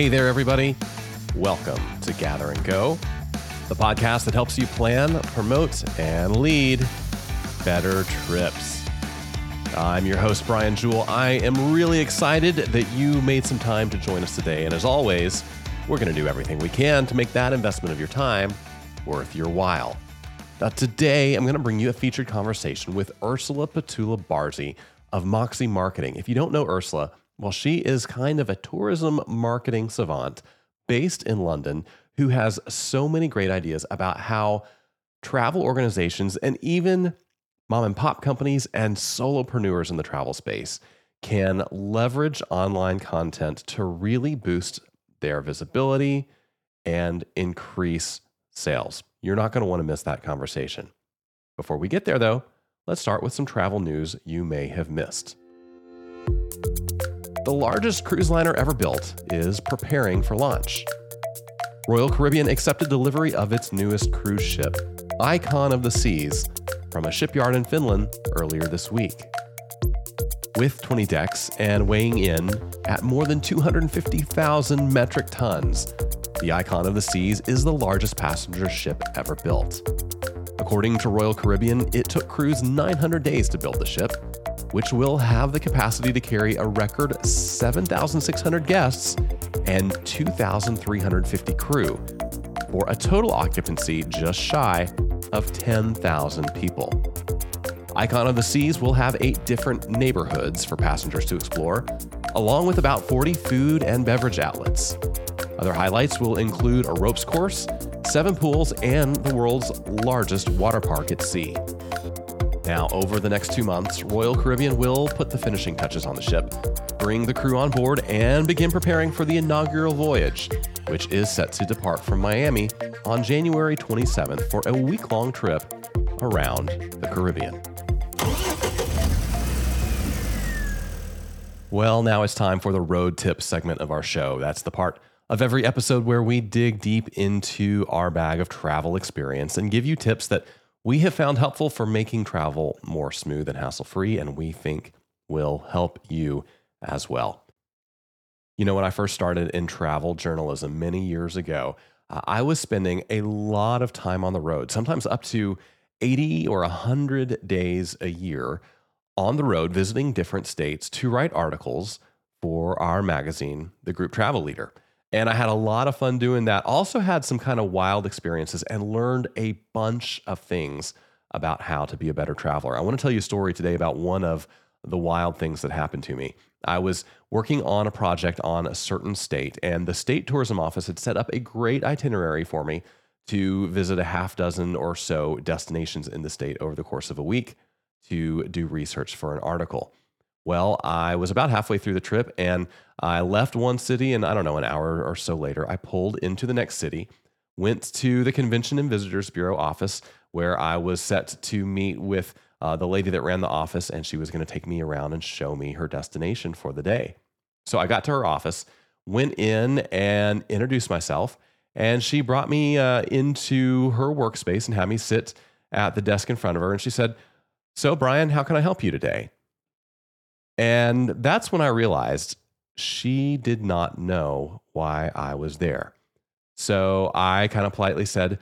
Hey there, everybody. Welcome to Gather and Go, the podcast that helps you plan, promote, and lead better trips. I'm your host, Brian Jewell. I am really excited that you made some time to join us today. And as always, we're going to do everything we can to make that investment of your time worth your while. Now, today, I'm going to bring you a featured conversation with Ursula Petula Barzey of Moxie Marketing. If you don't know Ursula, well, she is kind of a tourism marketing savant based in London who has so many great ideas about how travel organizations and even mom and pop companies and solopreneurs in the travel space can leverage online content to really boost their visibility and increase sales. You're not going to want to miss that conversation. Before we get there, though, let's start with some travel news you may have missed. The largest cruise liner ever built is preparing for launch. Royal Caribbean accepted delivery of its newest cruise ship, Icon of the Seas, from a shipyard in Finland earlier this week. With 20 decks and weighing in at more than 250,000 metric tons, the Icon of the Seas is the largest passenger ship ever built. According to Royal Caribbean, it took crews 900 days to build the ship, which will have the capacity to carry a record 7,600 guests and 2,350 crew, for a total occupancy just shy of 10,000 people. Icon of the Seas will have eight different neighborhoods for passengers to explore, along with about 40 food and beverage outlets. Other highlights will include a ropes course, seven pools, and the world's largest water park at sea. Now, over the next two months, Royal Caribbean will put the finishing touches on the ship, bring the crew on board, and begin preparing for the inaugural voyage, which is set to depart from Miami on January 27th for a week long trip around the Caribbean. Well, now it's time for the road tip segment of our show. That's the part of every episode where we dig deep into our bag of travel experience and give you tips that we have found helpful for making travel more smooth and hassle free, and we think will help you as well. You know, when I first started in travel journalism many years ago, uh, I was spending a lot of time on the road, sometimes up to 80 or 100 days a year on the road visiting different states to write articles for our magazine, The Group Travel Leader. And I had a lot of fun doing that. Also, had some kind of wild experiences and learned a bunch of things about how to be a better traveler. I want to tell you a story today about one of the wild things that happened to me. I was working on a project on a certain state, and the state tourism office had set up a great itinerary for me to visit a half dozen or so destinations in the state over the course of a week to do research for an article. Well, I was about halfway through the trip and I left one city, and I don't know, an hour or so later, I pulled into the next city, went to the Convention and Visitors Bureau office where I was set to meet with uh, the lady that ran the office, and she was going to take me around and show me her destination for the day. So I got to her office, went in and introduced myself, and she brought me uh, into her workspace and had me sit at the desk in front of her. And she said, So, Brian, how can I help you today? And that's when I realized she did not know why I was there. So I kind of politely said,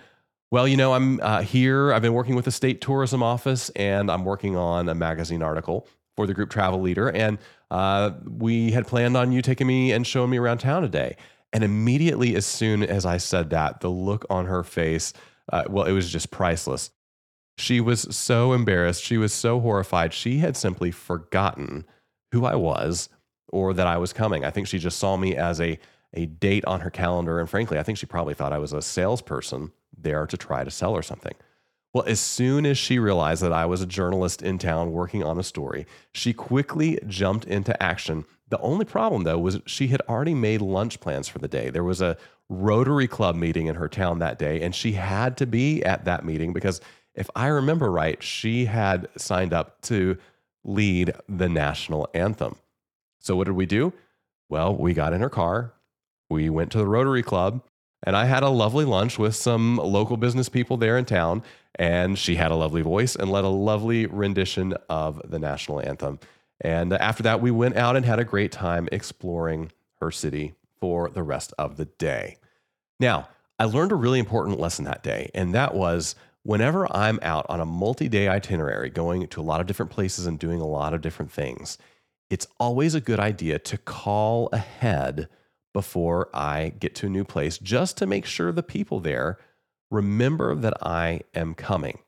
Well, you know, I'm uh, here. I've been working with the state tourism office and I'm working on a magazine article for the group travel leader. And uh, we had planned on you taking me and showing me around town today. And immediately, as soon as I said that, the look on her face, uh, well, it was just priceless. She was so embarrassed. She was so horrified. She had simply forgotten who I was or that I was coming. I think she just saw me as a a date on her calendar and frankly, I think she probably thought I was a salesperson there to try to sell her something. Well, as soon as she realized that I was a journalist in town working on a story, she quickly jumped into action. The only problem, though, was she had already made lunch plans for the day. There was a Rotary Club meeting in her town that day, and she had to be at that meeting because if I remember right, she had signed up to lead the national anthem. So, what did we do? Well, we got in her car, we went to the Rotary Club, and I had a lovely lunch with some local business people there in town. And she had a lovely voice and led a lovely rendition of the national anthem. And after that, we went out and had a great time exploring her city for the rest of the day. Now, I learned a really important lesson that day, and that was whenever I'm out on a multi day itinerary, going to a lot of different places and doing a lot of different things, it's always a good idea to call ahead before I get to a new place just to make sure the people there remember that I am coming.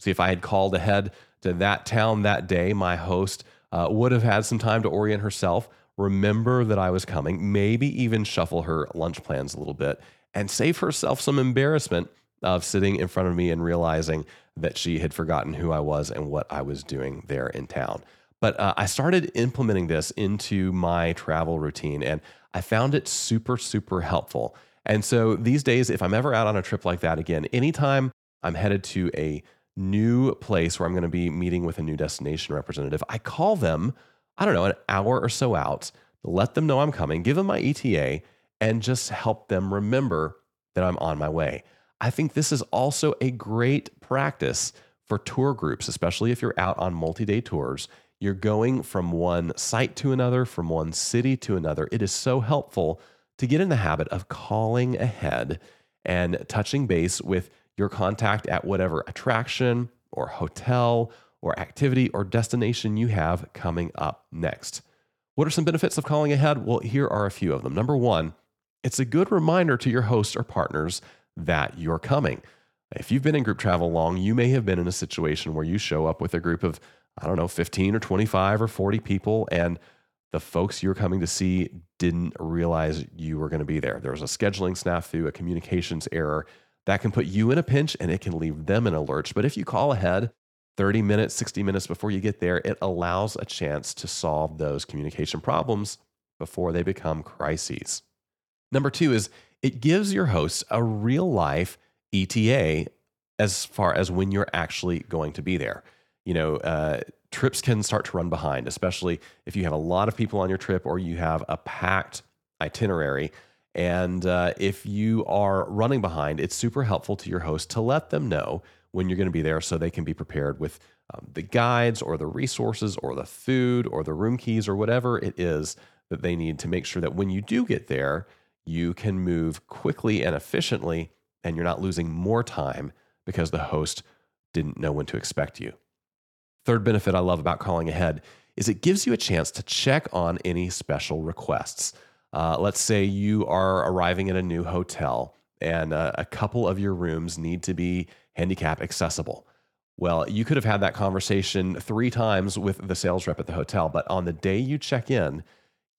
See, if I had called ahead to that town that day, my host uh, would have had some time to orient herself, remember that I was coming, maybe even shuffle her lunch plans a little bit, and save herself some embarrassment of sitting in front of me and realizing that she had forgotten who I was and what I was doing there in town. But uh, I started implementing this into my travel routine and I found it super, super helpful. And so these days, if I'm ever out on a trip like that again, anytime I'm headed to a new place where I'm going to be meeting with a new destination representative, I call them, I don't know, an hour or so out, let them know I'm coming, give them my ETA, and just help them remember that I'm on my way. I think this is also a great practice for tour groups, especially if you're out on multi day tours. You're going from one site to another, from one city to another. It is so helpful to get in the habit of calling ahead and touching base with your contact at whatever attraction or hotel or activity or destination you have coming up next. What are some benefits of calling ahead? Well, here are a few of them. Number one, it's a good reminder to your hosts or partners that you're coming. If you've been in group travel long, you may have been in a situation where you show up with a group of, I don't know, 15 or 25 or 40 people, and the folks you're coming to see didn't realize you were going to be there. There was a scheduling snafu, a communications error that can put you in a pinch and it can leave them in a lurch. But if you call ahead 30 minutes, 60 minutes before you get there, it allows a chance to solve those communication problems before they become crises. Number two is it gives your hosts a real life ETA as far as when you're actually going to be there. You know, uh, trips can start to run behind, especially if you have a lot of people on your trip or you have a packed itinerary. And uh, if you are running behind, it's super helpful to your host to let them know when you're going to be there so they can be prepared with um, the guides or the resources or the food or the room keys or whatever it is that they need to make sure that when you do get there, you can move quickly and efficiently, and you're not losing more time because the host didn't know when to expect you. Third benefit I love about calling ahead is it gives you a chance to check on any special requests. Uh, let's say you are arriving at a new hotel and uh, a couple of your rooms need to be handicap accessible. Well, you could have had that conversation three times with the sales rep at the hotel, but on the day you check in,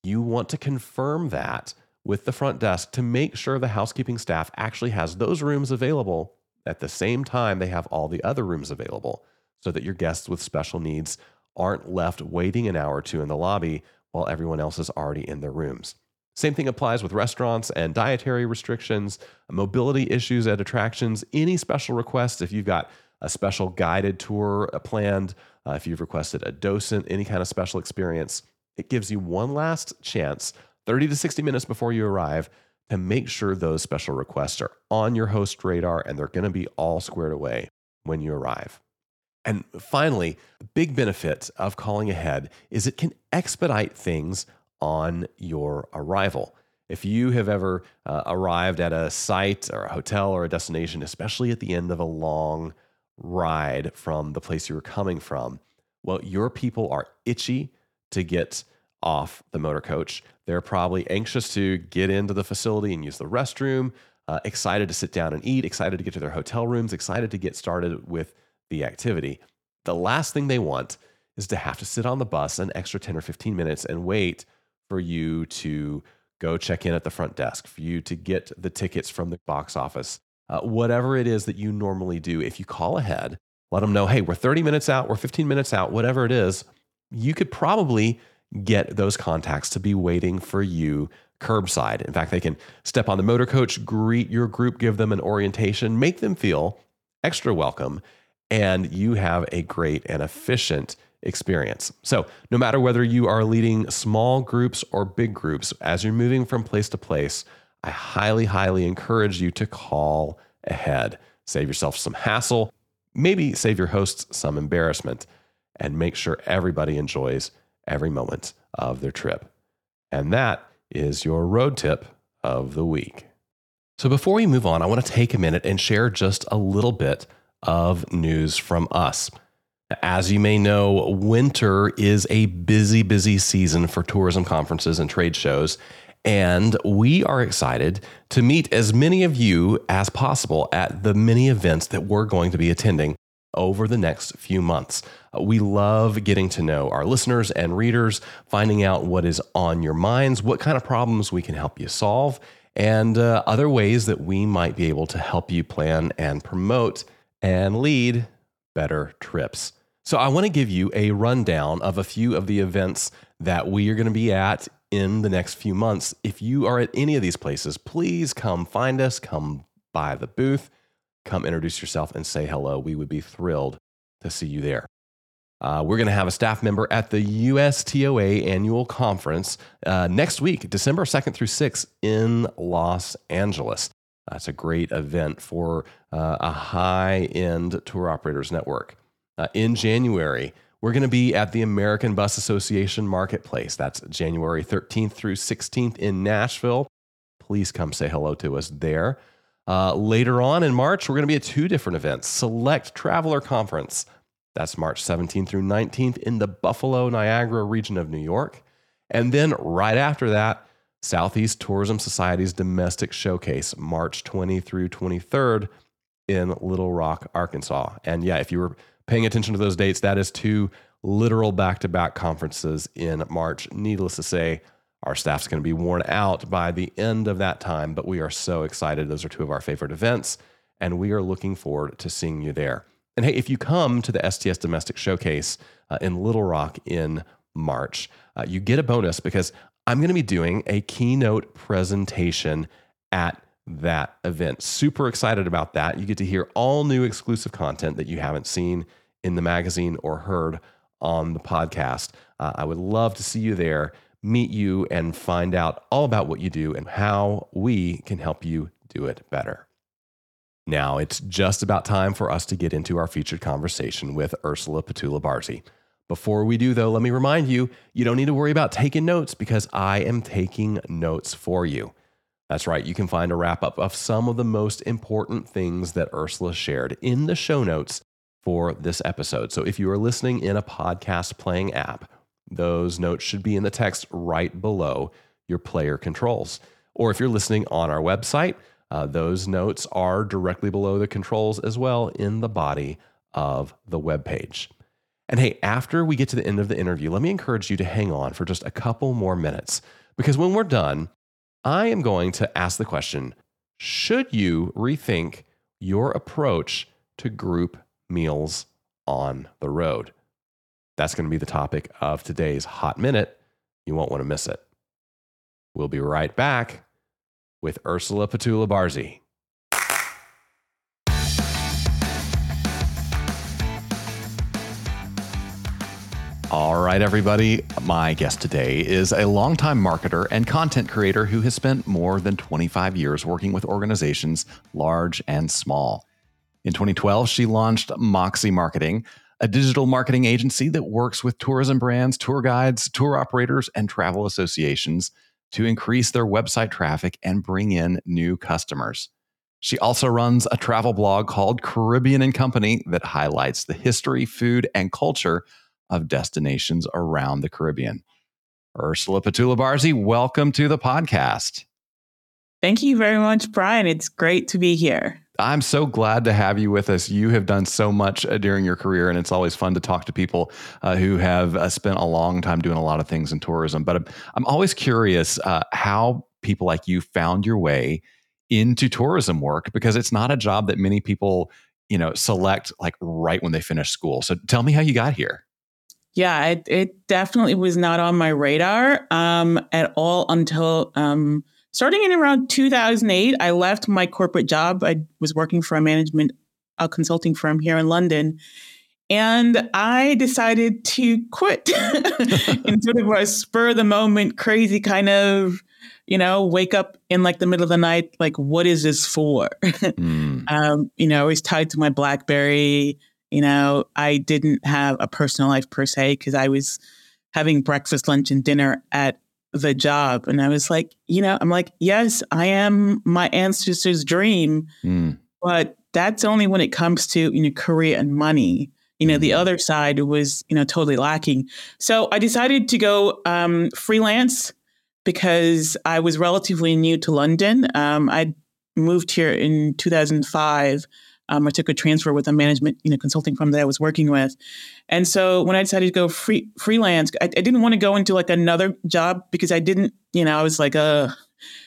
you want to confirm that with the front desk to make sure the housekeeping staff actually has those rooms available at the same time they have all the other rooms available so that your guests with special needs aren't left waiting an hour or two in the lobby while everyone else is already in their rooms. Same thing applies with restaurants and dietary restrictions, mobility issues at attractions, any special requests. If you've got a special guided tour planned, uh, if you've requested a docent, any kind of special experience, it gives you one last chance 30 to 60 minutes before you arrive to make sure those special requests are on your host radar and they're going to be all squared away when you arrive. And finally, a big benefit of calling ahead is it can expedite things on your arrival. If you have ever uh, arrived at a site or a hotel or a destination, especially at the end of a long ride from the place you were coming from, well, your people are itchy to get off the motor coach. They're probably anxious to get into the facility and use the restroom, uh, excited to sit down and eat, excited to get to their hotel rooms, excited to get started with the activity. The last thing they want is to have to sit on the bus an extra 10 or 15 minutes and wait for you to go check in at the front desk, for you to get the tickets from the box office, uh, whatever it is that you normally do. If you call ahead, let them know, hey, we're 30 minutes out, we're 15 minutes out, whatever it is, you could probably get those contacts to be waiting for you curbside. In fact, they can step on the motor coach, greet your group, give them an orientation, make them feel extra welcome, and you have a great and efficient experience. So, no matter whether you are leading small groups or big groups, as you're moving from place to place, I highly, highly encourage you to call ahead. Save yourself some hassle, maybe save your hosts some embarrassment, and make sure everybody enjoys every moment of their trip. And that is your road tip of the week. So, before we move on, I want to take a minute and share just a little bit of news from us. As you may know, winter is a busy, busy season for tourism conferences and trade shows. And we are excited to meet as many of you as possible at the many events that we're going to be attending over the next few months. Uh, we love getting to know our listeners and readers, finding out what is on your minds, what kind of problems we can help you solve, and uh, other ways that we might be able to help you plan and promote and lead better trips. So, I want to give you a rundown of a few of the events that we are going to be at in the next few months. If you are at any of these places, please come find us, come by the booth, come introduce yourself and say hello. We would be thrilled to see you there. Uh, we're going to have a staff member at the USTOA annual conference uh, next week, December 2nd through 6th in Los Angeles. That's a great event for uh, a high end tour operators network. Uh, in January, we're going to be at the American Bus Association Marketplace. That's January 13th through 16th in Nashville. Please come say hello to us there. Uh, later on in March, we're going to be at two different events Select Traveler Conference that's March 17th through 19th in the Buffalo, Niagara region of New York. And then right after that, Southeast Tourism Society's Domestic Showcase, March 20 through 23rd in Little Rock, Arkansas. And yeah, if you were paying attention to those dates, that is two literal back to back conferences in March. Needless to say, our staff's going to be worn out by the end of that time, but we are so excited. Those are two of our favorite events, and we are looking forward to seeing you there. And hey, if you come to the STS Domestic Showcase uh, in Little Rock in March, uh, you get a bonus because I'm going to be doing a keynote presentation at that event. Super excited about that. You get to hear all new exclusive content that you haven't seen in the magazine or heard on the podcast. Uh, I would love to see you there, meet you, and find out all about what you do and how we can help you do it better. Now it's just about time for us to get into our featured conversation with Ursula Petula Barzey. Before we do, though, let me remind you you don't need to worry about taking notes because I am taking notes for you. That's right, you can find a wrap up of some of the most important things that Ursula shared in the show notes for this episode. So if you are listening in a podcast playing app, those notes should be in the text right below your player controls. Or if you're listening on our website, uh, those notes are directly below the controls as well in the body of the web page. And hey, after we get to the end of the interview, let me encourage you to hang on for just a couple more minutes because when we're done, I am going to ask the question Should you rethink your approach to group meals on the road? That's going to be the topic of today's Hot Minute. You won't want to miss it. We'll be right back with Ursula Petula Barzey. All right, everybody. My guest today is a longtime marketer and content creator who has spent more than 25 years working with organizations large and small. In 2012, she launched Moxie Marketing, a digital marketing agency that works with tourism brands, tour guides, tour operators, and travel associations to increase their website traffic and bring in new customers. She also runs a travel blog called Caribbean and Company that highlights the history, food, and culture of destinations around the Caribbean. Ursula Petula Barzey, welcome to the podcast. Thank you very much, Brian. It's great to be here. I'm so glad to have you with us. You have done so much uh, during your career, and it's always fun to talk to people uh, who have uh, spent a long time doing a lot of things in tourism. But I'm, I'm always curious uh, how people like you found your way into tourism work because it's not a job that many people, you know, select like right when they finish school. So tell me how you got here. Yeah, it, it definitely was not on my radar um, at all until. Um, starting in around 2008, I left my corporate job. I was working for a management a consulting firm here in London. And I decided to quit in sort of a spur of the moment, crazy kind of, you know, wake up in like the middle of the night, like, what is this for? mm. um, you know, I was tied to my Blackberry. You know, I didn't have a personal life per se because I was having breakfast, lunch, and dinner at the job. And I was like, you know, I'm like, yes, I am my ancestors' dream, mm. but that's only when it comes to, you know, career and money. You know, the mm-hmm. other side was, you know, totally lacking. So I decided to go um, freelance because I was relatively new to London. Um, I moved here in 2005 um, I took a transfer with a management, you know, consulting firm that I was working with. And so when I decided to go free freelance, I, I didn't want to go into like another job because I didn't, you know, I was like, uh,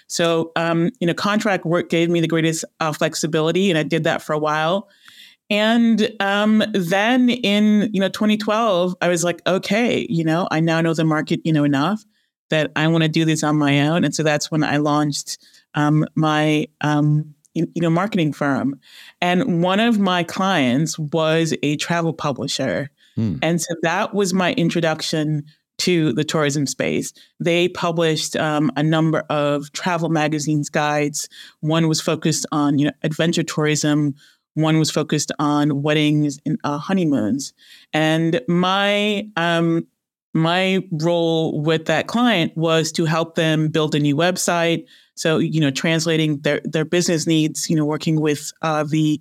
so um, you know, contract work gave me the greatest uh, flexibility, and I did that for a while. And um, then in you know 2012, I was like, okay, you know, I now know the market, you know, enough that I want to do this on my own. And so that's when I launched um, my um, you know marketing firm. And one of my clients was a travel publisher. Hmm. and so that was my introduction to the tourism space. They published um, a number of travel magazines guides. One was focused on you know adventure tourism. One was focused on weddings and uh, honeymoons. And my um, my role with that client was to help them build a new website so, you know, translating their, their business needs, you know, working with uh, the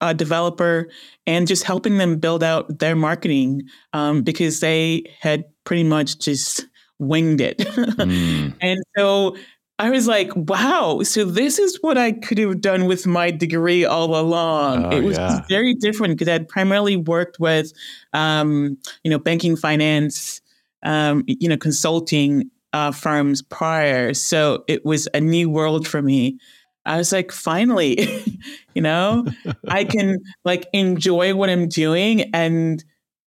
uh, developer and just helping them build out their marketing um, because they had pretty much just winged it. mm. And so I was like, wow, so this is what I could have done with my degree all along. Oh, it was yeah. very different because I'd primarily worked with, um, you know, banking, finance, um, you know, consulting uh, firms prior. So it was a new world for me. I was like, finally, you know, I can like enjoy what I'm doing and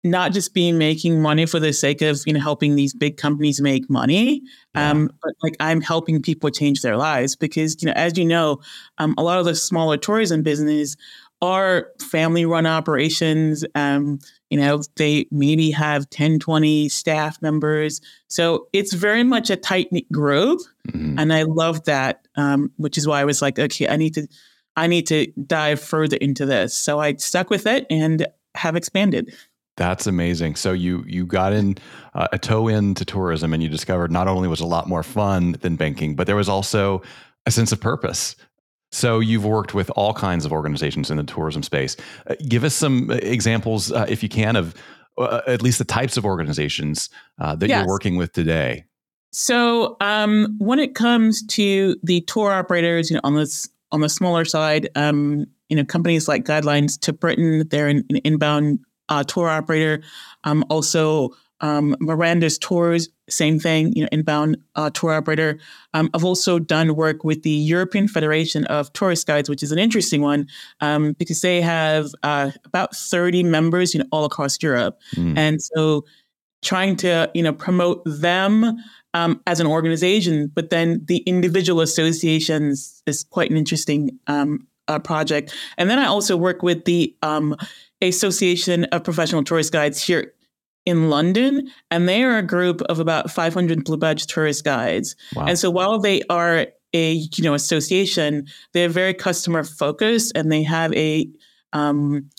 not just be making money for the sake of, you know, helping these big companies make money. Yeah. Um, but like I'm helping people change their lives because, you know, as you know, um, a lot of the smaller tourism business are family run operations. Um, you know, they maybe have 10, 20 staff members. So it's very much a tight knit group. Mm-hmm. And I love that, um, which is why I was like, okay, I need to, I need to dive further into this. So I stuck with it and have expanded. That's amazing. So you you got in uh, a toe into tourism, and you discovered not only was a lot more fun than banking, but there was also a sense of purpose so you've worked with all kinds of organizations in the tourism space. Uh, give us some uh, examples, uh, if you can, of uh, at least the types of organizations uh, that yes. you're working with today. So um, when it comes to the tour operators, you know, on this on the smaller side, um, you know, companies like Guidelines to Britain, they're an, an inbound uh, tour operator. Um, also, um, Miranda's tours, same thing, you know, inbound uh, tour operator. Um, I've also done work with the European Federation of Tourist Guides, which is an interesting one um, because they have uh, about 30 members, you know, all across Europe. Mm. And so trying to, you know, promote them um, as an organization, but then the individual associations is quite an interesting um, uh, project. And then I also work with the um, Association of Professional Tourist Guides here in London, and they are a group of about 500 blue badge tourist guides. Wow. And so while they are a you know association, they're very customer focused, and they have a um,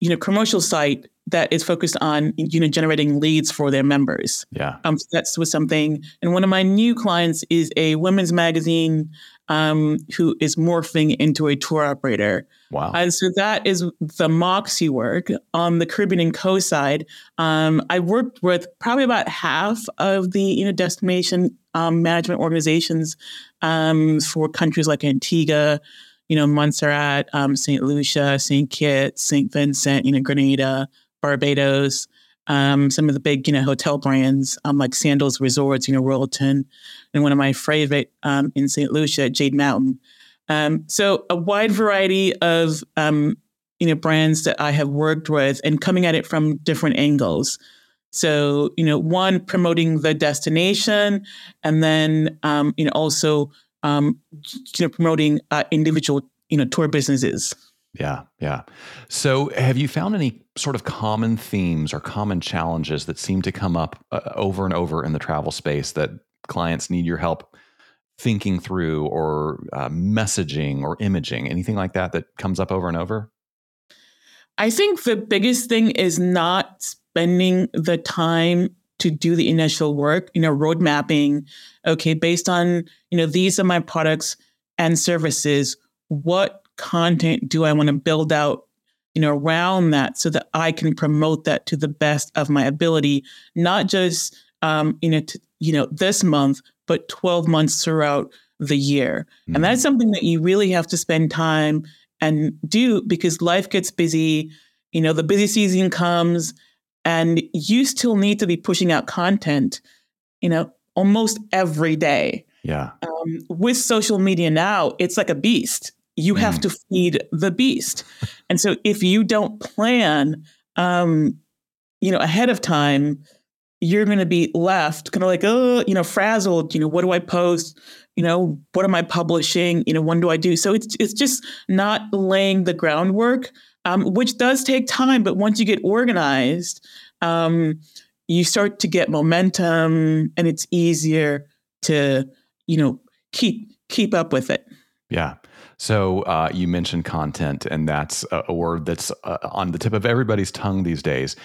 you know commercial site that is focused on you know generating leads for their members. Yeah, um, so that's was something. And one of my new clients is a women's magazine um, who is morphing into a tour operator. Wow. And so that is the Moxie work on the Caribbean and Co. side. Um, I worked with probably about half of the you know destination um, management organizations um, for countries like Antigua, you know, Montserrat, um, St. Lucia, St. Kitts, St. Vincent, you know, Grenada, Barbados um, some of the big, you know, hotel brands um, like Sandals Resorts, you know, Royalton, and one of my favorite um, in St. Lucia, Jade Mountain. Um, so a wide variety of, um, you know, brands that I have worked with and coming at it from different angles. So, you know, one promoting the destination, and then, um, you know, also, you know, promoting uh, individual, you know, tour businesses. Yeah, yeah. So, have you found any sort of common themes or common challenges that seem to come up uh, over and over in the travel space that clients need your help thinking through or uh, messaging or imaging? Anything like that that comes up over and over? I think the biggest thing is not spending the time to do the initial work, you know, road mapping. Okay, based on, you know, these are my products and services. What content do I want to build out, you know, around that so that I can promote that to the best of my ability, not just, um, you know, to, you know, this month, but 12 months throughout the year. Mm-hmm. And that's something that you really have to spend time and do because life gets busy. You know, the busy season comes and you still need to be pushing out content, you know, almost every day. Yeah. Um, with social media now, it's like a beast. You mm. have to feed the beast. and so if you don't plan, um, you know, ahead of time, you're going to be left kind of like, oh, you know, frazzled. You know, what do I post? You know, what am I publishing? You know, when do I do? So it's it's just not laying the groundwork um, which does take time. But once you get organized, um, you start to get momentum, and it's easier to you know keep keep up with it. Yeah. So uh, you mentioned content, and that's a, a word that's uh, on the tip of everybody's tongue these days.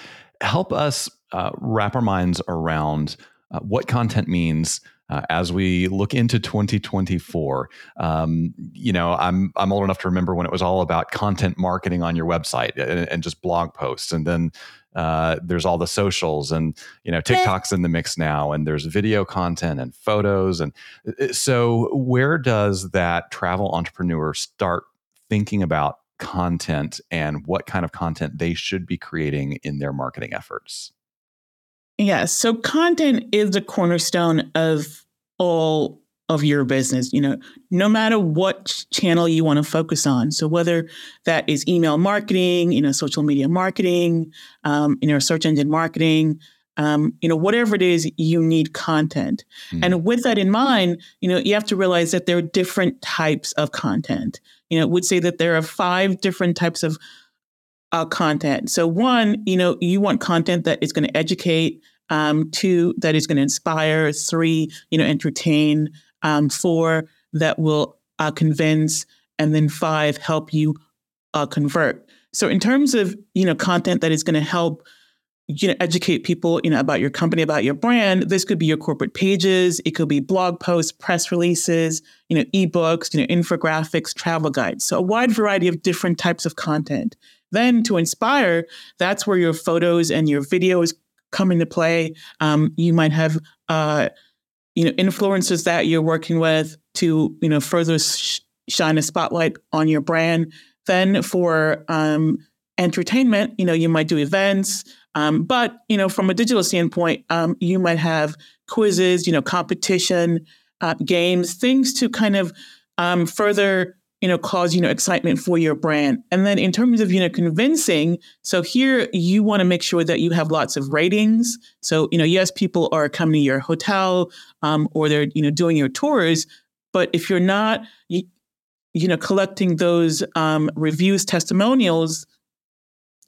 Help us uh, wrap our minds around uh, what content means uh, as we look into 2024. Um, you know, I'm I'm old enough to remember when it was all about content marketing on your website and, and just blog posts, and then uh, there's all the socials and you know TikTok's in the mix now, and there's video content and photos, and uh, so where does that travel entrepreneur start thinking about content and what kind of content they should be creating in their marketing efforts? Yes. So content is the cornerstone of all of your business, you know, no matter what channel you want to focus on. So whether that is email marketing, you know, social media marketing, um, you know, search engine marketing, um, you know, whatever it is, you need content. Mm. And with that in mind, you know, you have to realize that there are different types of content. You know, would say that there are five different types of uh, content. So one, you know, you want content that is going to educate. Um, two, that is going to inspire. Three, you know, entertain. Um, four, that will uh, convince, and then five, help you uh, convert. So in terms of you know content that is going to help you know educate people you know about your company about your brand this could be your corporate pages it could be blog posts press releases you know ebooks you know infographics travel guides so a wide variety of different types of content then to inspire, that's where your photos and your videos come into play. Um, you might have, uh, you know, influencers that you're working with to, you know, further sh- shine a spotlight on your brand. Then for um, entertainment, you know, you might do events. Um, but you know, from a digital standpoint, um, you might have quizzes, you know, competition, uh, games, things to kind of um, further you know, cause, you know, excitement for your brand. And then in terms of, you know, convincing, so here you want to make sure that you have lots of ratings. So, you know, yes, people are coming to your hotel um, or they're, you know, doing your tours. But if you're not, you, you know, collecting those um, reviews, testimonials,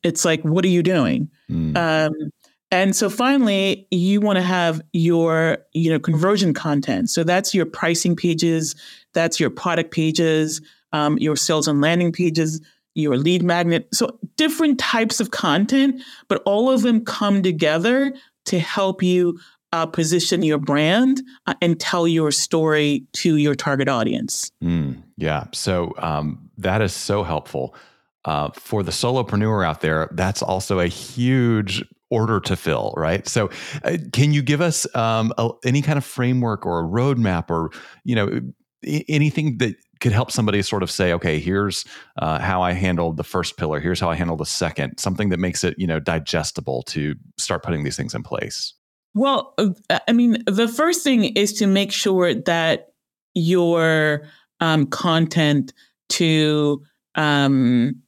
it's like, what are you doing? Mm. Um, and so finally, you want to have your, you know, conversion content. So that's your pricing pages, that's your product pages, um, your sales and landing pages, your lead magnet. So different types of content, but all of them come together to help you uh, position your brand uh, and tell your story to your target audience. Mm, yeah. So um, that is so helpful. Uh, for the solopreneur out there, that's also a huge order to fill, right? So, uh, can you give us um, a, any kind of framework or a roadmap, or you know, anything that could help somebody sort of say, okay, here's uh, how I handled the first pillar. Here's how I handled the second. Something that makes it, you know, digestible to start putting these things in place. Well, uh, I mean, the first thing is to make sure that your um, content to um,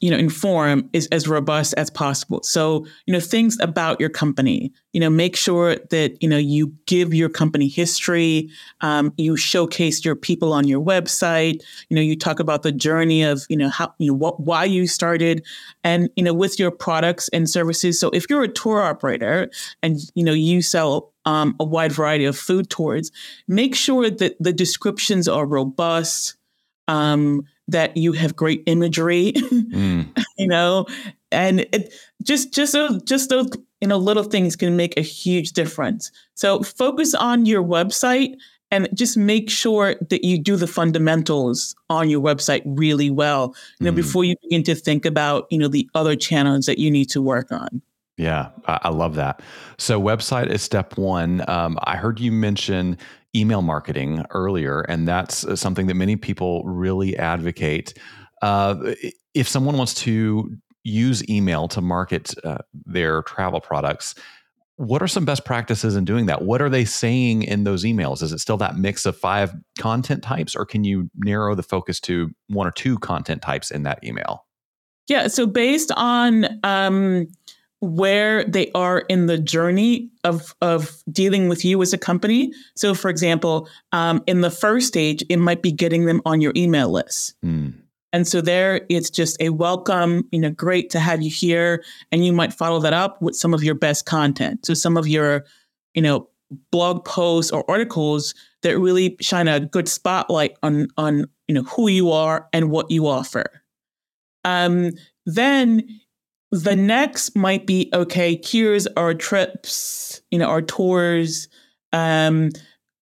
you know, inform is as robust as possible. So, you know, things about your company, you know, make sure that, you know, you give your company history, um, you showcase your people on your website, you know, you talk about the journey of, you know, how, you know, what, why you started and, you know, with your products and services. So if you're a tour operator and, you know, you sell um, a wide variety of food tours, make sure that the descriptions are robust, um, that you have great imagery, mm. you know, and it, just just those just those you know, little things can make a huge difference. So focus on your website and just make sure that you do the fundamentals on your website really well, you know, mm. before you begin to think about, you know, the other channels that you need to work on. Yeah, I, love that. So, website is step one. Um, I heard you mention email marketing earlier, and that's uh, something that many people really advocate. Uh, if someone wants to use email to market uh, their travel products, what are some best practices in doing that? What are they saying in those emails? Is it still that mix of five content types, or can you narrow the focus to one or two content types in that email? Yeah. So, based on um, where they are in the journey of, of dealing with you as a company. So, for example, um, in the first stage, it might be getting them on your email list. Mm. And so there, it's just a welcome, you know, great to have you here. And you might follow that up with some of your best content. So some of your, you know, blog posts or articles that really shine a good spotlight on, on, you know, who you are and what you offer. Um, then the next might be, okay, here's our trips, you know, our tours, um,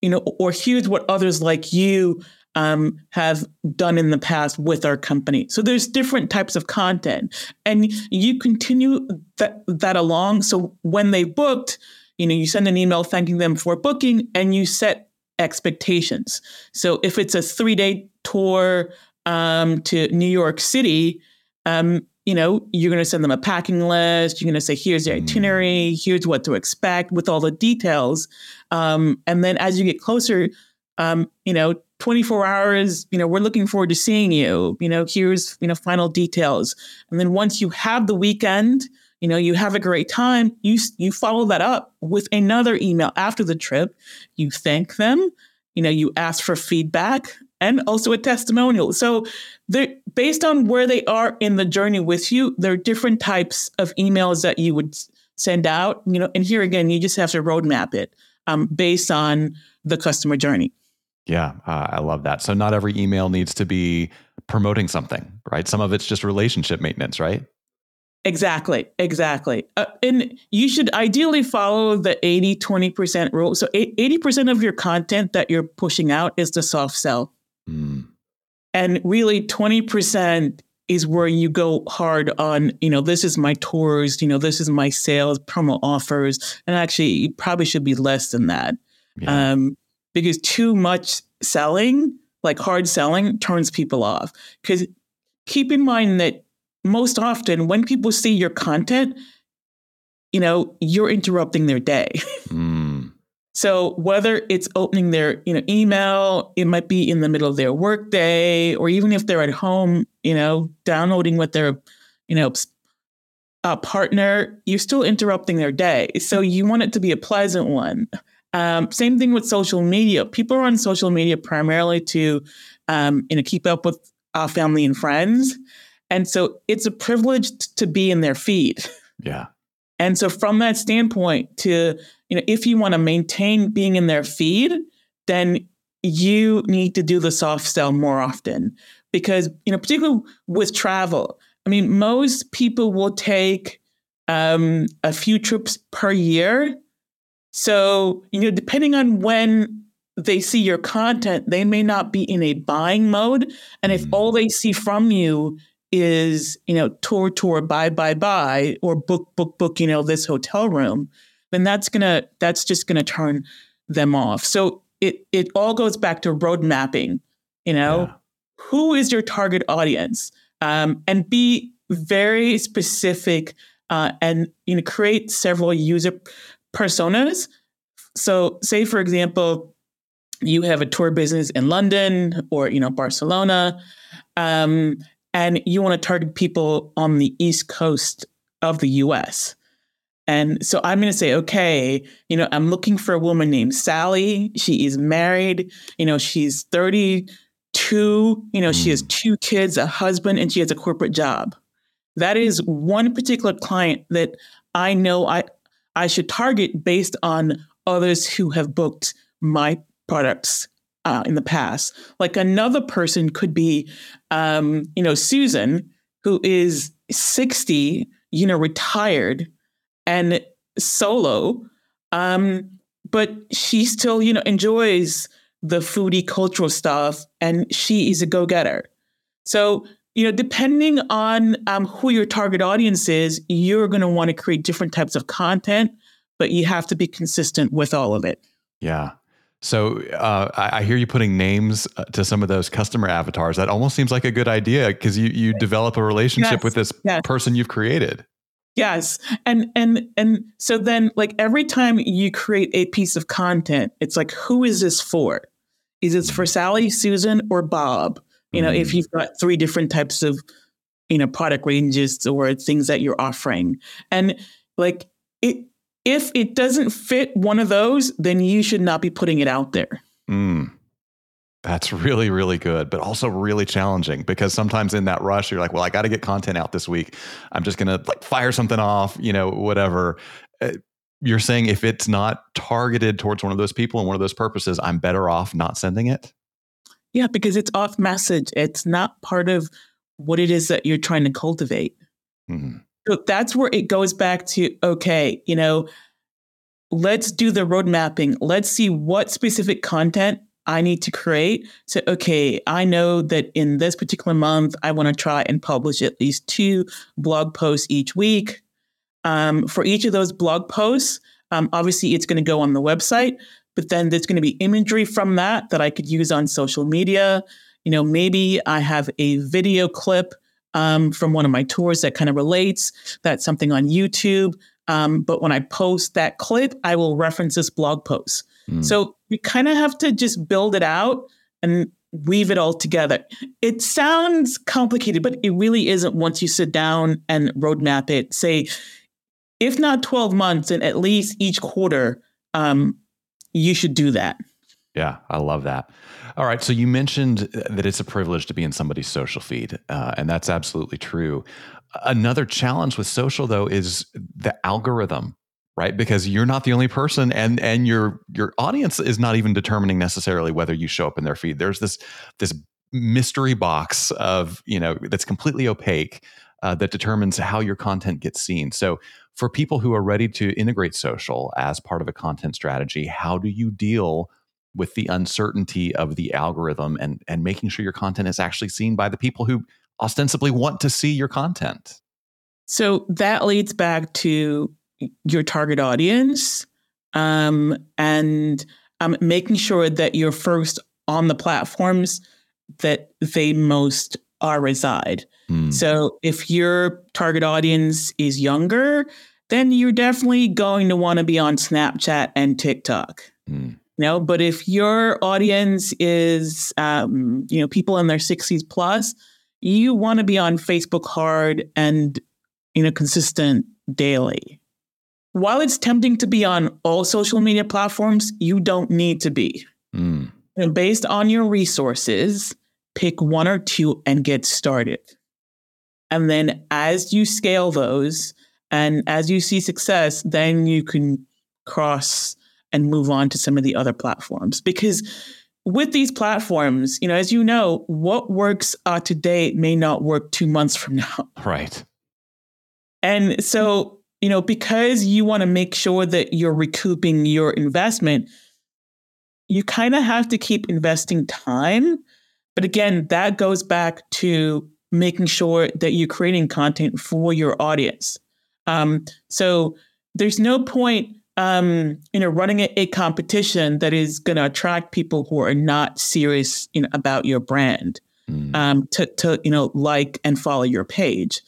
you know, or here's what others like you um, have done in the past with our company. So there's different types of content, and you continue that that along. So when they booked, you know, you send an email thanking them for booking, and you set expectations. So if it's a three day tour um, to New York City, um, you know, you're going to send them a packing list. You're going to say, here's the mm. itinerary, here's what to expect with all the details. Um, and then as you get closer, um, you know, 24 hours, you know, we're looking forward to seeing you. You know, here's, you know, final details. And then once you have the weekend, you know, you have a great time, you you follow that up with another email after the trip. You thank them, you know, you ask for feedback and also a testimonial. So they're based on where they are in the journey with you, there are different types of emails that you would send out, you know, and here again, you just have to roadmap it um, based on the customer journey. Yeah, uh, I love that. So not every email needs to be promoting something, right? Some of it's just relationship maintenance, right? Exactly, exactly. Uh, and you should ideally follow the 80 20% rule. So 80% of your content that you're pushing out is the soft sell. Mm. And really 20% is where you go hard on, you know, this is my tours, you know, this is my sales, promo offers. And actually, you probably should be less than that. Yeah. Um, because too much selling, like hard selling, turns people off. Because keep in mind that most often when people see your content, you know, you're interrupting their day. Mm. So whether it's opening their, you know, email, it might be in the middle of their workday, or even if they're at home, you know, downloading with their, you know, partner, you're still interrupting their day. So you want it to be a pleasant one. Um, same thing with social media. People are on social media primarily to, um, you know, keep up with our family and friends, and so it's a privilege to be in their feed. Yeah. And so from that standpoint, to you know, if you want to maintain being in their feed, then you need to do the soft sell more often because you know, particularly with travel. I mean, most people will take um, a few trips per year so, you know, depending on when they see your content, they may not be in a buying mode. And if mm. all they see from you is, you know, tour, tour, buy, buy, buy, or book, book, book, you know, this hotel room, then that's gonna, that's just gonna turn them off. So it it all goes back to road mapping, you know, yeah. who is your target audience? Um, and be very specific uh, and you know create several user personas. So, say for example, you have a tour business in London or you know Barcelona, um, and you want to target people on the East Coast of the U.S. And so I'm going to say, okay, you know, I'm looking for a woman named Sally. She is married. You know, she's 32. You know, mm. she has hmm. two kids, a husband, and she has a corporate job. That is one particular client that I know I I should target based on others who have booked my products uh, in the past. Like another person could be, um, you know, Susan, who is 60, you know, retired. And solo. Um, but she still, you know, enjoys the foodie cultural stuff and she is a go-getter. So, you know, depending on um, who your target audience is, you're going to want to create different types of content, but you have to be consistent with all of it. Yeah. So uh, I, I, hear you putting names uh, to some of those customer avatars. That almost seems like a good idea because you you develop a relationship yes. with this yes. person you've created. Yes. And and and so then like every time you create a piece of content, it's like who is this for? Is it for Sally, Susan, or Bob? You know, mm. if you've got three different types of, you know, product ranges or things that you're offering. And like it if it doesn't fit one of those, then you should not be putting it out there. Mm. That's really, really good, but also really challenging because sometimes in that rush, you're like, well, I got to get content out this week. I'm just going to like fire something off, you know, whatever. Uh, you're saying if it's not targeted towards one of those people and one of those purposes, I'm better off not sending it? Yeah, because it's off message. It's not part of what it is that you're trying to cultivate. Mm-hmm. So that's where it goes back to okay, you know, let's do the road mapping. Let's see what specific content I need to create. So, okay, I know that in this particular month, I want to try and publish at least two blog posts each week. Um, for each of those blog posts, um, obviously it's going to go on the website, but then there's going to be imagery from that that I could use on social media. You know, maybe I have a video clip um, from one of my tours that kind of relates. That's something on YouTube. Um, but when I post that clip, I will reference this blog post. Mm. So you kind of have to just build it out and weave it all together. It sounds complicated, but it really isn't once you sit down and roadmap it. Say, if not 12 months, and at least each quarter, um, you should do that. Yeah, I love that. All right. So you mentioned that it's a privilege to be in somebody's social feed, uh, and that's absolutely true. Another challenge with social, though, is the algorithm right because you're not the only person and and your your audience is not even determining necessarily whether you show up in their feed there's this this mystery box of you know that's completely opaque uh, that determines how your content gets seen so for people who are ready to integrate social as part of a content strategy how do you deal with the uncertainty of the algorithm and and making sure your content is actually seen by the people who ostensibly want to see your content so that leads back to your target audience um, and um, making sure that you're first on the platforms that they most are reside. Mm. So if your target audience is younger, then you're definitely going to want to be on Snapchat and TikTok. Mm. You know, but if your audience is um, you know people in their 60s plus, you want to be on Facebook hard and you know consistent daily. While it's tempting to be on all social media platforms, you don't need to be. Mm. And based on your resources, pick one or two and get started. And then as you scale those and as you see success, then you can cross and move on to some of the other platforms. Because with these platforms, you know, as you know, what works uh, today may not work two months from now. Right. And so you know, because you want to make sure that you're recouping your investment, you kind of have to keep investing time. But again, that goes back to making sure that you're creating content for your audience. Um, so there's no point, um, you know, running a, a competition that is going to attract people who are not serious, you know, about your brand mm. um, to, to, you know, like and follow your page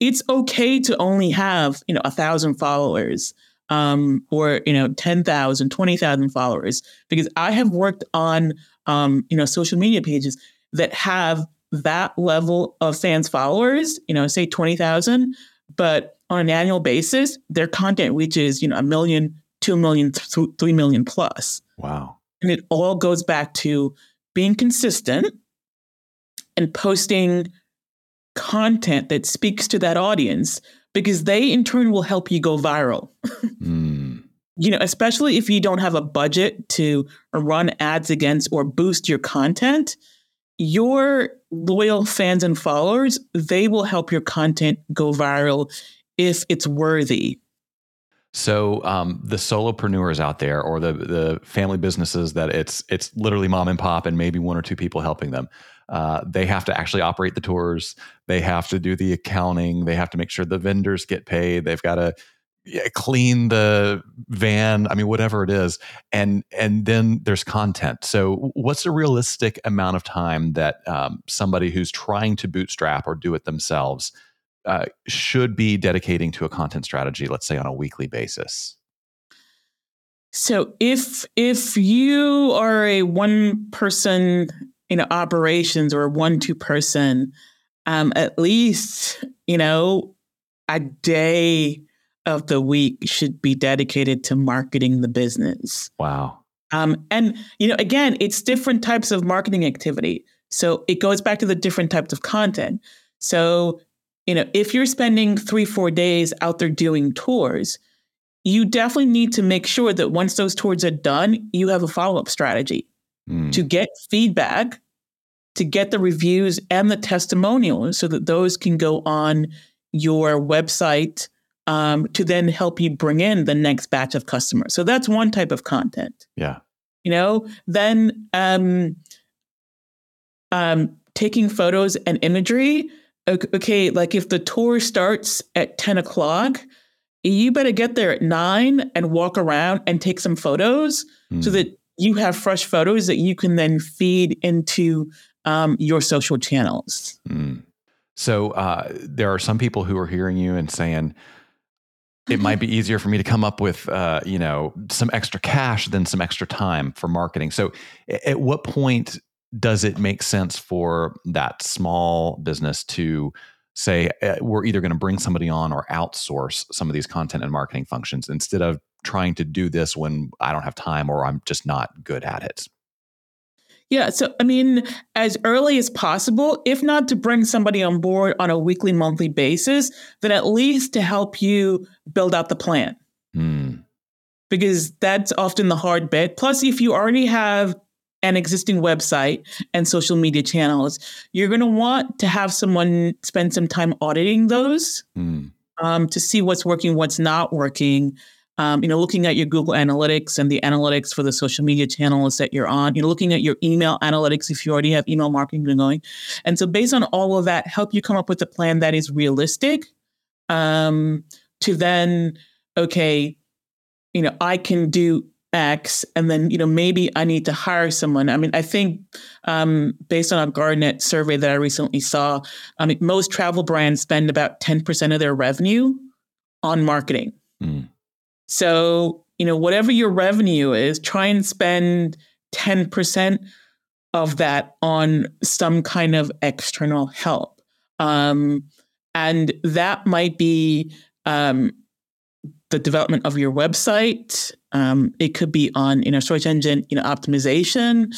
it's okay to only have, you know, a thousand followers um, or, you know, 10,000, 20,000 followers, because I have worked on, um, you know, social media pages that have that level of fans followers, you know, say 20,000, but on an annual basis, their content reaches, you know, a million, two million, th- three million plus. Wow. And it all goes back to being consistent and posting content that speaks to that audience because they in turn will help you go viral. mm. You know, especially if you don't have a budget to run ads against or boost your content, your loyal fans and followers, they will help your content go viral if it's worthy. So um, the solopreneurs out there, or the the family businesses that it's it's literally mom and pop, and maybe one or two people helping them. Uh, they have to actually operate the tours. They have to do the accounting. They have to make sure the vendors get paid. They've got to clean the van. I mean, whatever it is, and and then there's content. So, what's a realistic amount of time that um, somebody who's trying to bootstrap or do it themselves uh, should be dedicating to a content strategy, let's say on a weekly basis? So if if you are a one person you know operations or one two person, um, at least you know a day of the week should be dedicated to marketing the business. Wow. Um, and you know, again, it's different types of marketing activity. So it goes back to the different types of content. So you know, if you're spending three, four days out there doing tours, you definitely need to make sure that once those tours are done, you have a follow up strategy mm. to get feedback, to get the reviews and the testimonials so that those can go on your website um, to then help you bring in the next batch of customers. So that's one type of content. Yeah. You know, then um, um, taking photos and imagery okay, like if the tour starts at 10 o'clock, you better get there at nine and walk around and take some photos mm. so hmm. that you have fresh photos that you can then feed into um, your social channels. Mm. So uh, there are some people who are hearing you and saying, it might be easier for me to come up with, uh, you know, some extra cash than some extra time for marketing. So, at what point does it make sense for that small business to say eh, we're either going to bring somebody on or outsource some of these content and marketing functions instead of trying to do this when I don't have time or I'm just not good at it? Yeah, so I mean, as early as possible, if not to bring somebody on board on a weekly, monthly basis, then at least to help you build out the plan. Mm. Because that's often the hard bit. Plus, if you already have an existing website and social media channels, you're going to want to have someone spend some time auditing those mm. um, to see what's working, what's not working. Um, you know, looking at your Google Analytics and the analytics for the social media channels that you're on. You know, looking at your email analytics if you already have email marketing going. And so, based on all of that, help you come up with a plan that is realistic. Um, to then, okay, you know, I can do X, and then you know maybe I need to hire someone. I mean, I think um, based on a Gartner survey that I recently saw, I mean most travel brands spend about ten percent of their revenue on marketing. Mm. So you know whatever your revenue is, try and spend ten percent of that on some kind of external help, um, and that might be. Um, the development of your website. Um, it could be on you know search engine you know optimization.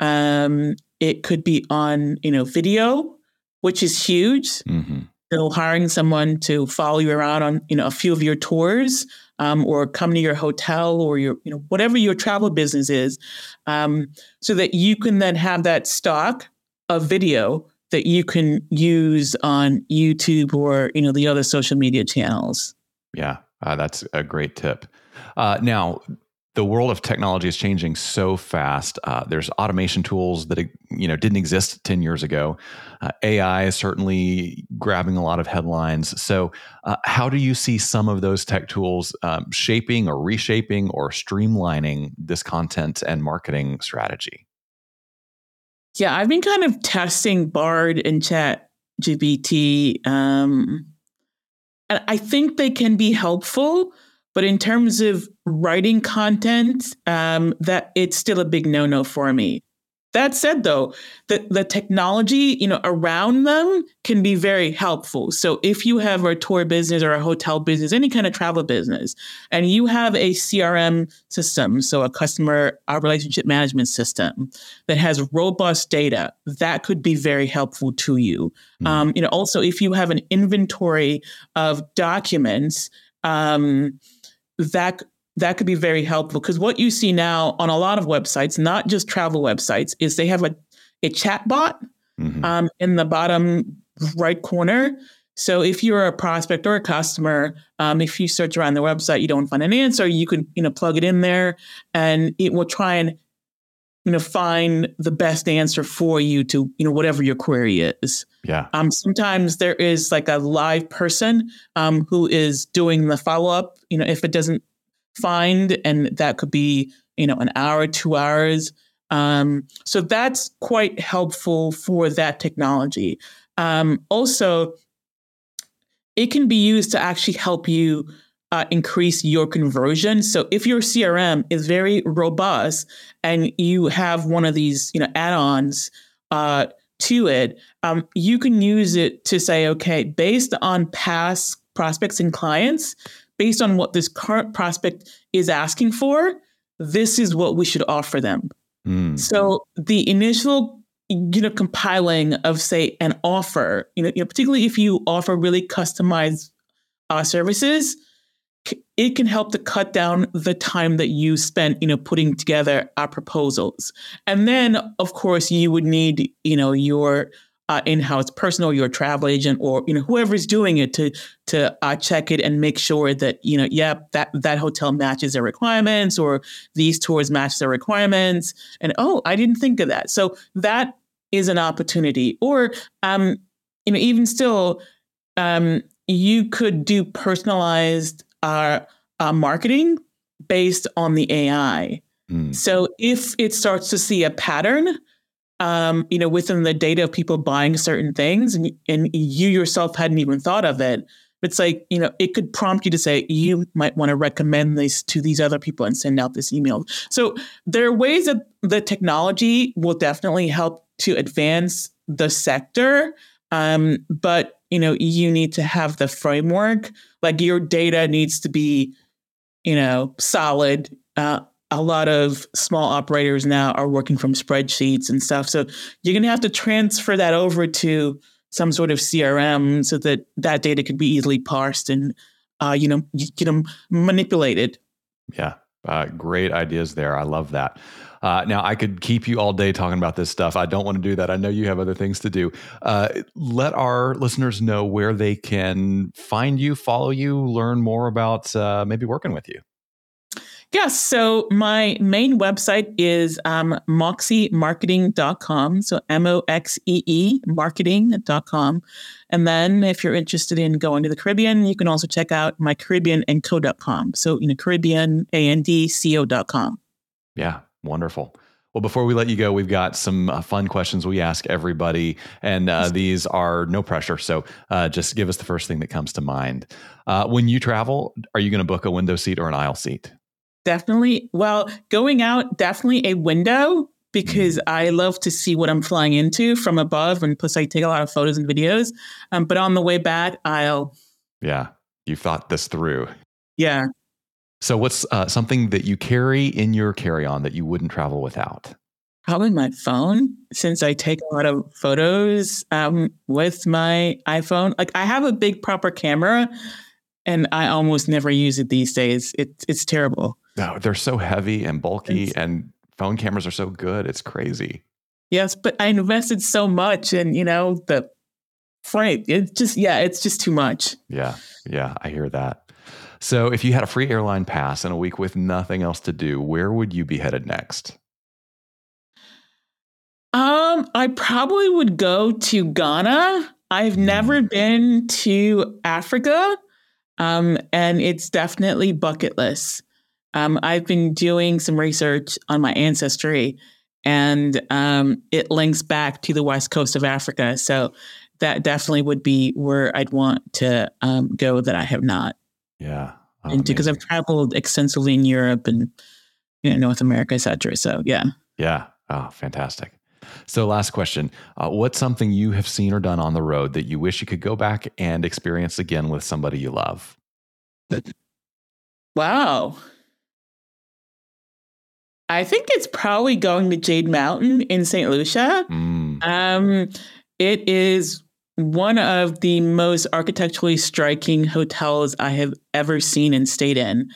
Um, it could be on you know video, which is huge. Mm-hmm. So hiring someone to follow you around on you know a few of your tours, um, or come to your hotel or your you know whatever your travel business is, um, so that you can then have that stock of video that you can use on YouTube or you know the other social media channels. Yeah, uh, that's a great tip. Uh, now, the world of technology is changing so fast. Uh, there's automation tools that you know didn't exist 10 years ago. Uh, AI is certainly grabbing a lot of headlines. So, uh, how do you see some of those tech tools um, shaping or reshaping or streamlining this content and marketing strategy? Yeah, I've been kind of testing Bard and Chat GPT. Um, and I think they can be helpful, but in terms of writing content, um, that it's still a big no no for me. That said, though, the, the technology, you know, around them can be very helpful. So if you have a tour business or a hotel business, any kind of travel business, and you have a CRM system, so a customer a relationship management system that has robust data, that could be very helpful to you. Mm-hmm. Um, you know, also if you have an inventory of documents, um, that that could be very helpful because what you see now on a lot of websites, not just travel websites, is they have a, a chat bot mm-hmm. um, in the bottom right corner So if you're a prospect or a customer, um, if you search around the website, you don't find an answer, you can you know plug it in there, and it will try and you know find the best answer for you to you know whatever your query is. Yeah. Um, sometimes there is like a live person um, who is doing the follow up. You know, if it doesn't find, and that could be you know an hour, two hours. Um, so that's quite helpful for that technology. Um, also, it can be used to actually help you uh, increase your conversion. So if your CRM is very robust and you have one of these, you know, add-ons uh, to it, um, you can use it to say, okay, based on past prospects and clients, based on what this current prospect is asking for, this is what we should offer them. Mm. So the initial you know compiling of say an offer you know, you know particularly if you offer really customized uh, services it can help to cut down the time that you spent you know putting together our proposals. And then of course you would need you know your uh, in-house person or your travel agent or you know whoever's doing it to to uh, check it and make sure that you know yeah that that hotel matches their requirements or these tours match their requirements. And oh I didn't think of that. So that is an opportunity. Or um you know even still um you could do personalized uh, uh marketing based on the AI mm. so if it starts to see a pattern um, you know, within the data of people buying certain things, and and you yourself hadn't even thought of it. It's like you know, it could prompt you to say you might want to recommend this to these other people and send out this email. So there are ways that the technology will definitely help to advance the sector, um, but you know, you need to have the framework. Like your data needs to be, you know, solid. Uh, a lot of small operators now are working from spreadsheets and stuff. So you're going to have to transfer that over to some sort of CRM so that that data could be easily parsed and, uh, you know, you them manipulated. Yeah, uh, great ideas there. I love that. Uh, now, I could keep you all day talking about this stuff. I don't want to do that. I know you have other things to do. Uh, let our listeners know where they can find you, follow you, learn more about uh, maybe working with you. Yes. So my main website is um, moxeemarketing.com. So M O X E E marketing.com. And then if you're interested in going to the Caribbean, you can also check out my Caribbeanandco.com. So, you know, Caribbean, A-N-D-C-O.com. Yeah. Wonderful. Well, before we let you go, we've got some uh, fun questions we ask everybody, and uh, these are no pressure. So uh, just give us the first thing that comes to mind. Uh, when you travel, are you going to book a window seat or an aisle seat? Definitely. Well, going out, definitely a window because mm-hmm. I love to see what I'm flying into from above. And plus, I take a lot of photos and videos. Um, but on the way back, I'll. Yeah. You thought this through. Yeah. So, what's uh, something that you carry in your carry on that you wouldn't travel without? Probably my phone, since I take a lot of photos um, with my iPhone. Like, I have a big proper camera, and I almost never use it these days. It, it's terrible. No, they're so heavy and bulky, it's, and phone cameras are so good. It's crazy. Yes, but I invested so much, and you know the frame. It's just yeah, it's just too much. Yeah, yeah, I hear that. So, if you had a free airline pass and a week with nothing else to do, where would you be headed next? Um, I probably would go to Ghana. I've mm. never been to Africa, um, and it's definitely bucket list. Um, I've been doing some research on my ancestry, and um, it links back to the west coast of Africa. So that definitely would be where I'd want to um, go that I have not. Yeah, oh, because I've traveled extensively in Europe and you know, North America, etc. So yeah. Yeah. Oh, fantastic. So, last question: uh, What's something you have seen or done on the road that you wish you could go back and experience again with somebody you love? Wow. I think it's probably going to Jade Mountain in St. Lucia. Mm. Um, it is one of the most architecturally striking hotels I have ever seen and stayed in.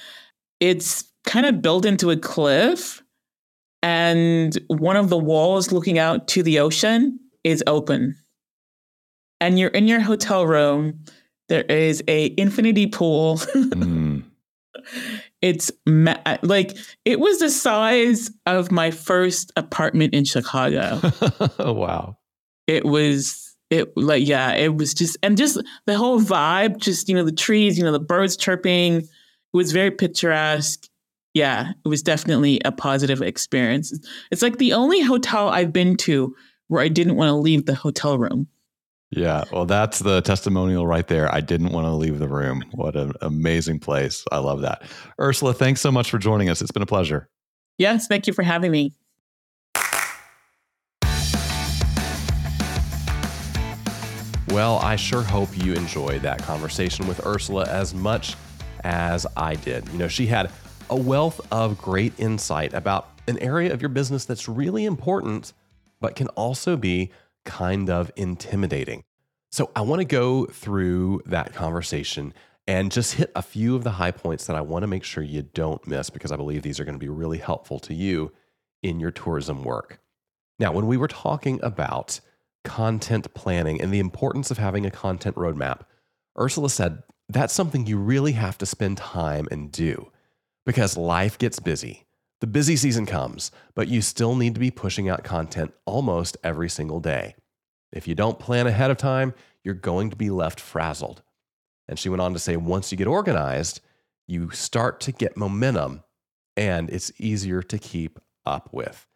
It's kind of built into a cliff, and one of the walls looking out to the ocean is open. and you're in your hotel room. There is a infinity pool. mm. It's ma- like it was the size of my first apartment in Chicago. wow. It was it like yeah, it was just and just the whole vibe, just you know the trees, you know the birds chirping. It was very picturesque. Yeah, it was definitely a positive experience. It's like the only hotel I've been to where I didn't want to leave the hotel room. Yeah, well, that's the testimonial right there. I didn't want to leave the room. What an amazing place. I love that. Ursula, thanks so much for joining us. It's been a pleasure. Yes, thank you for having me. Well, I sure hope you enjoyed that conversation with Ursula as much as I did. You know, she had a wealth of great insight about an area of your business that's really important, but can also be kind of intimidating. So I want to go through that conversation and just hit a few of the high points that I want to make sure you don't miss because I believe these are going to be really helpful to you in your tourism work. Now, when we were talking about content planning and the importance of having a content roadmap, Ursula said that's something you really have to spend time and do because life gets busy. The busy season comes, but you still need to be pushing out content almost every single day. If you don't plan ahead of time, you're going to be left frazzled. And she went on to say once you get organized, you start to get momentum and it's easier to keep up with.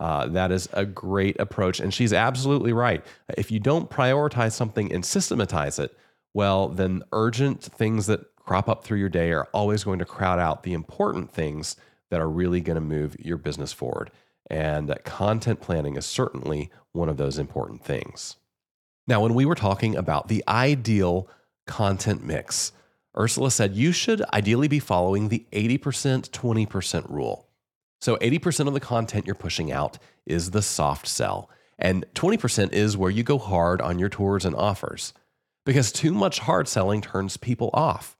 Uh, that is a great approach. And she's absolutely right. If you don't prioritize something and systematize it, well, then urgent things that crop up through your day are always going to crowd out the important things that are really going to move your business forward. And content planning is certainly one of those important things. Now, when we were talking about the ideal content mix, Ursula said you should ideally be following the 80% 20% rule. So, 80% of the content you're pushing out is the soft sell, and 20% is where you go hard on your tours and offers. Because too much hard selling turns people off.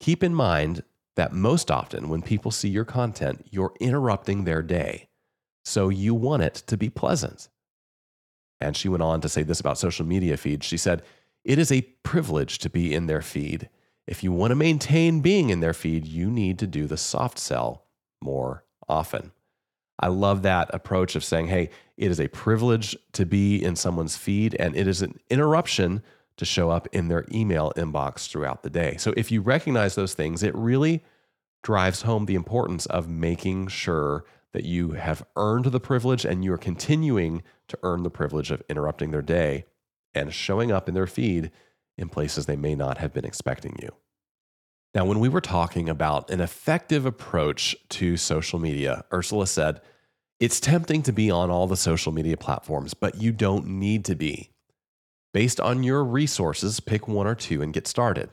Keep in mind that most often when people see your content, you're interrupting their day. So you want it to be pleasant. And she went on to say this about social media feeds. She said, It is a privilege to be in their feed. If you want to maintain being in their feed, you need to do the soft sell more often. I love that approach of saying, hey, it is a privilege to be in someone's feed and it is an interruption to show up in their email inbox throughout the day. So if you recognize those things, it really drives home the importance of making sure that you have earned the privilege and you are continuing to earn the privilege of interrupting their day and showing up in their feed in places they may not have been expecting you. Now, when we were talking about an effective approach to social media, Ursula said, It's tempting to be on all the social media platforms, but you don't need to be. Based on your resources, pick one or two and get started.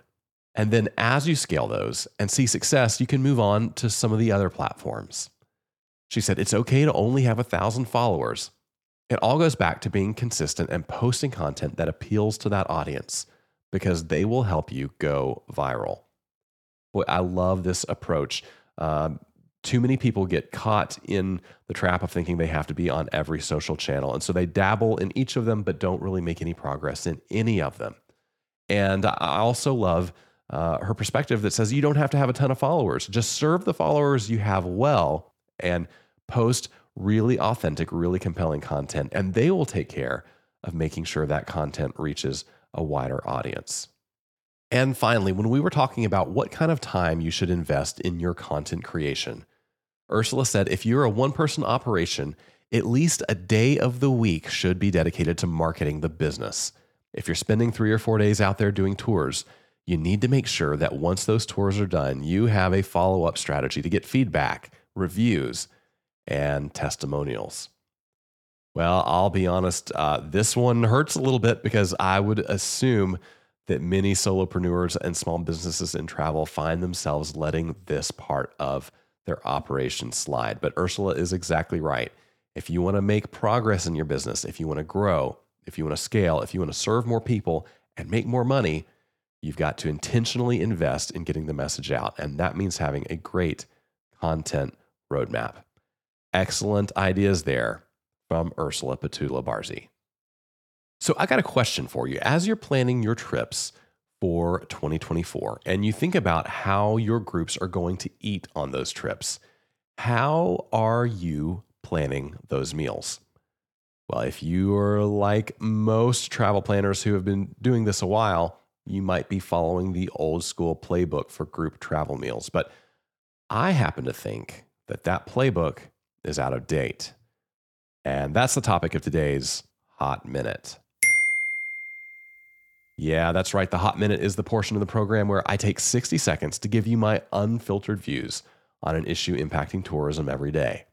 And then as you scale those and see success, you can move on to some of the other platforms. She said, It's okay to only have a thousand followers. It all goes back to being consistent and posting content that appeals to that audience because they will help you go viral. Boy, I love this approach. Um, too many people get caught in the trap of thinking they have to be on every social channel. And so they dabble in each of them, but don't really make any progress in any of them. And I also love uh, her perspective that says you don't have to have a ton of followers. Just serve the followers you have well and post really authentic, really compelling content, and they will take care of making sure that content reaches a wider audience. And finally, when we were talking about what kind of time you should invest in your content creation, Ursula said if you're a one person operation, at least a day of the week should be dedicated to marketing the business. If you're spending three or four days out there doing tours, you need to make sure that once those tours are done, you have a follow up strategy to get feedback, reviews, and testimonials. Well, I'll be honest, uh, this one hurts a little bit because I would assume that many solopreneurs and small businesses in travel find themselves letting this part of their operation slide. But Ursula is exactly right. If you want to make progress in your business, if you want to grow, if you want to scale, if you want to serve more people and make more money, you've got to intentionally invest in getting the message out. And that means having a great content roadmap. Excellent ideas there from Ursula Petula Barzey. So, I got a question for you. As you're planning your trips for 2024 and you think about how your groups are going to eat on those trips, how are you planning those meals? Well, if you are like most travel planners who have been doing this a while, you might be following the old school playbook for group travel meals. But I happen to think that that playbook is out of date. And that's the topic of today's Hot Minute. Yeah, that's right. The Hot Minute is the portion of the program where I take 60 seconds to give you my unfiltered views on an issue impacting tourism every day.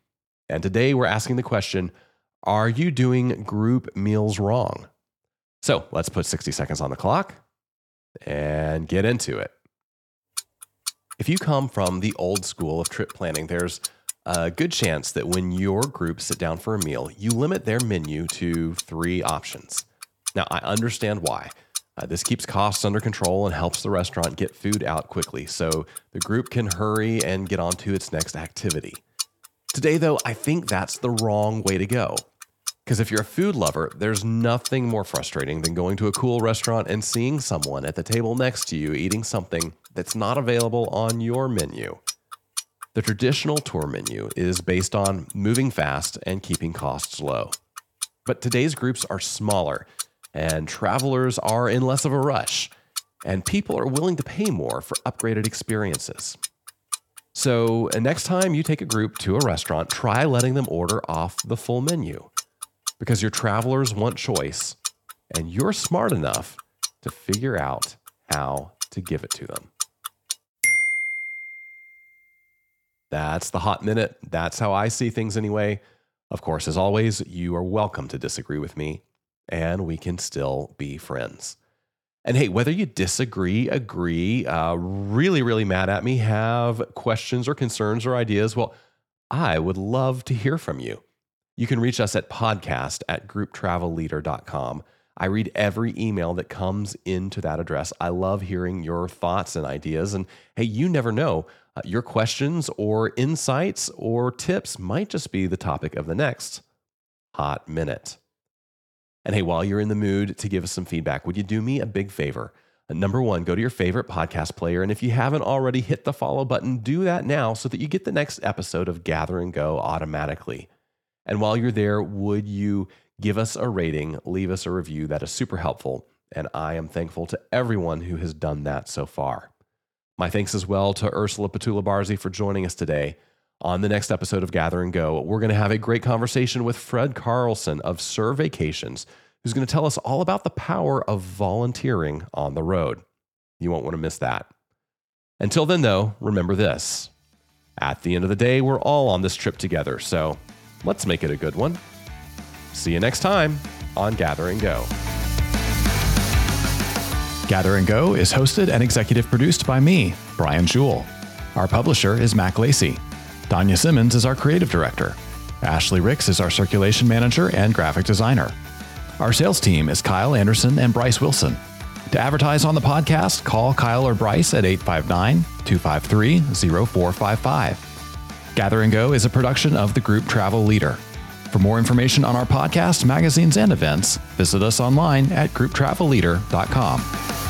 And today we're asking the question Are you doing group meals wrong? So let's put 60 seconds on the clock and get into it. If you come from the old school of trip planning, there's a good chance that when your group sit down for a meal, you limit their menu to three options. Now, I understand why. Uh, this keeps costs under control and helps the restaurant get food out quickly so the group can hurry and get on to its next activity. Today, though, I think that's the wrong way to go. Because if you're a food lover, there's nothing more frustrating than going to a cool restaurant and seeing someone at the table next to you eating something that's not available on your menu. The traditional tour menu is based on moving fast and keeping costs low. But today's groups are smaller and travelers are in less of a rush, and people are willing to pay more for upgraded experiences. So, uh, next time you take a group to a restaurant, try letting them order off the full menu because your travelers want choice and you're smart enough to figure out how to give it to them. That's the hot minute. That's how I see things anyway. Of course, as always, you are welcome to disagree with me and we can still be friends. And hey, whether you disagree, agree, uh, really, really mad at me, have questions or concerns or ideas, well, I would love to hear from you. You can reach us at podcast at grouptravelleader.com. I read every email that comes into that address. I love hearing your thoughts and ideas. And hey, you never know, uh, your questions or insights or tips might just be the topic of the next hot minute. And hey, while you're in the mood to give us some feedback, would you do me a big favor? Uh, number one, go to your favorite podcast player. And if you haven't already hit the follow button, do that now so that you get the next episode of Gather and Go automatically. And while you're there, would you give us a rating, leave us a review? That is super helpful. And I am thankful to everyone who has done that so far. My thanks as well to Ursula Petula Barzey for joining us today. On the next episode of Gather and Go, we're going to have a great conversation with Fred Carlson of Sur Vacations, who's going to tell us all about the power of volunteering on the road. You won't want to miss that. Until then, though, remember this. At the end of the day, we're all on this trip together, so let's make it a good one. See you next time on Gather and Go. Gather and Go is hosted and executive produced by me, Brian Jewell. Our publisher is Mac Lacey. Danya Simmons is our creative director. Ashley Ricks is our circulation manager and graphic designer. Our sales team is Kyle Anderson and Bryce Wilson. To advertise on the podcast, call Kyle or Bryce at 859 253 0455. Gather and Go is a production of the group Travel Leader. For more information on our podcast, magazines, and events, visit us online at grouptravelleader.com.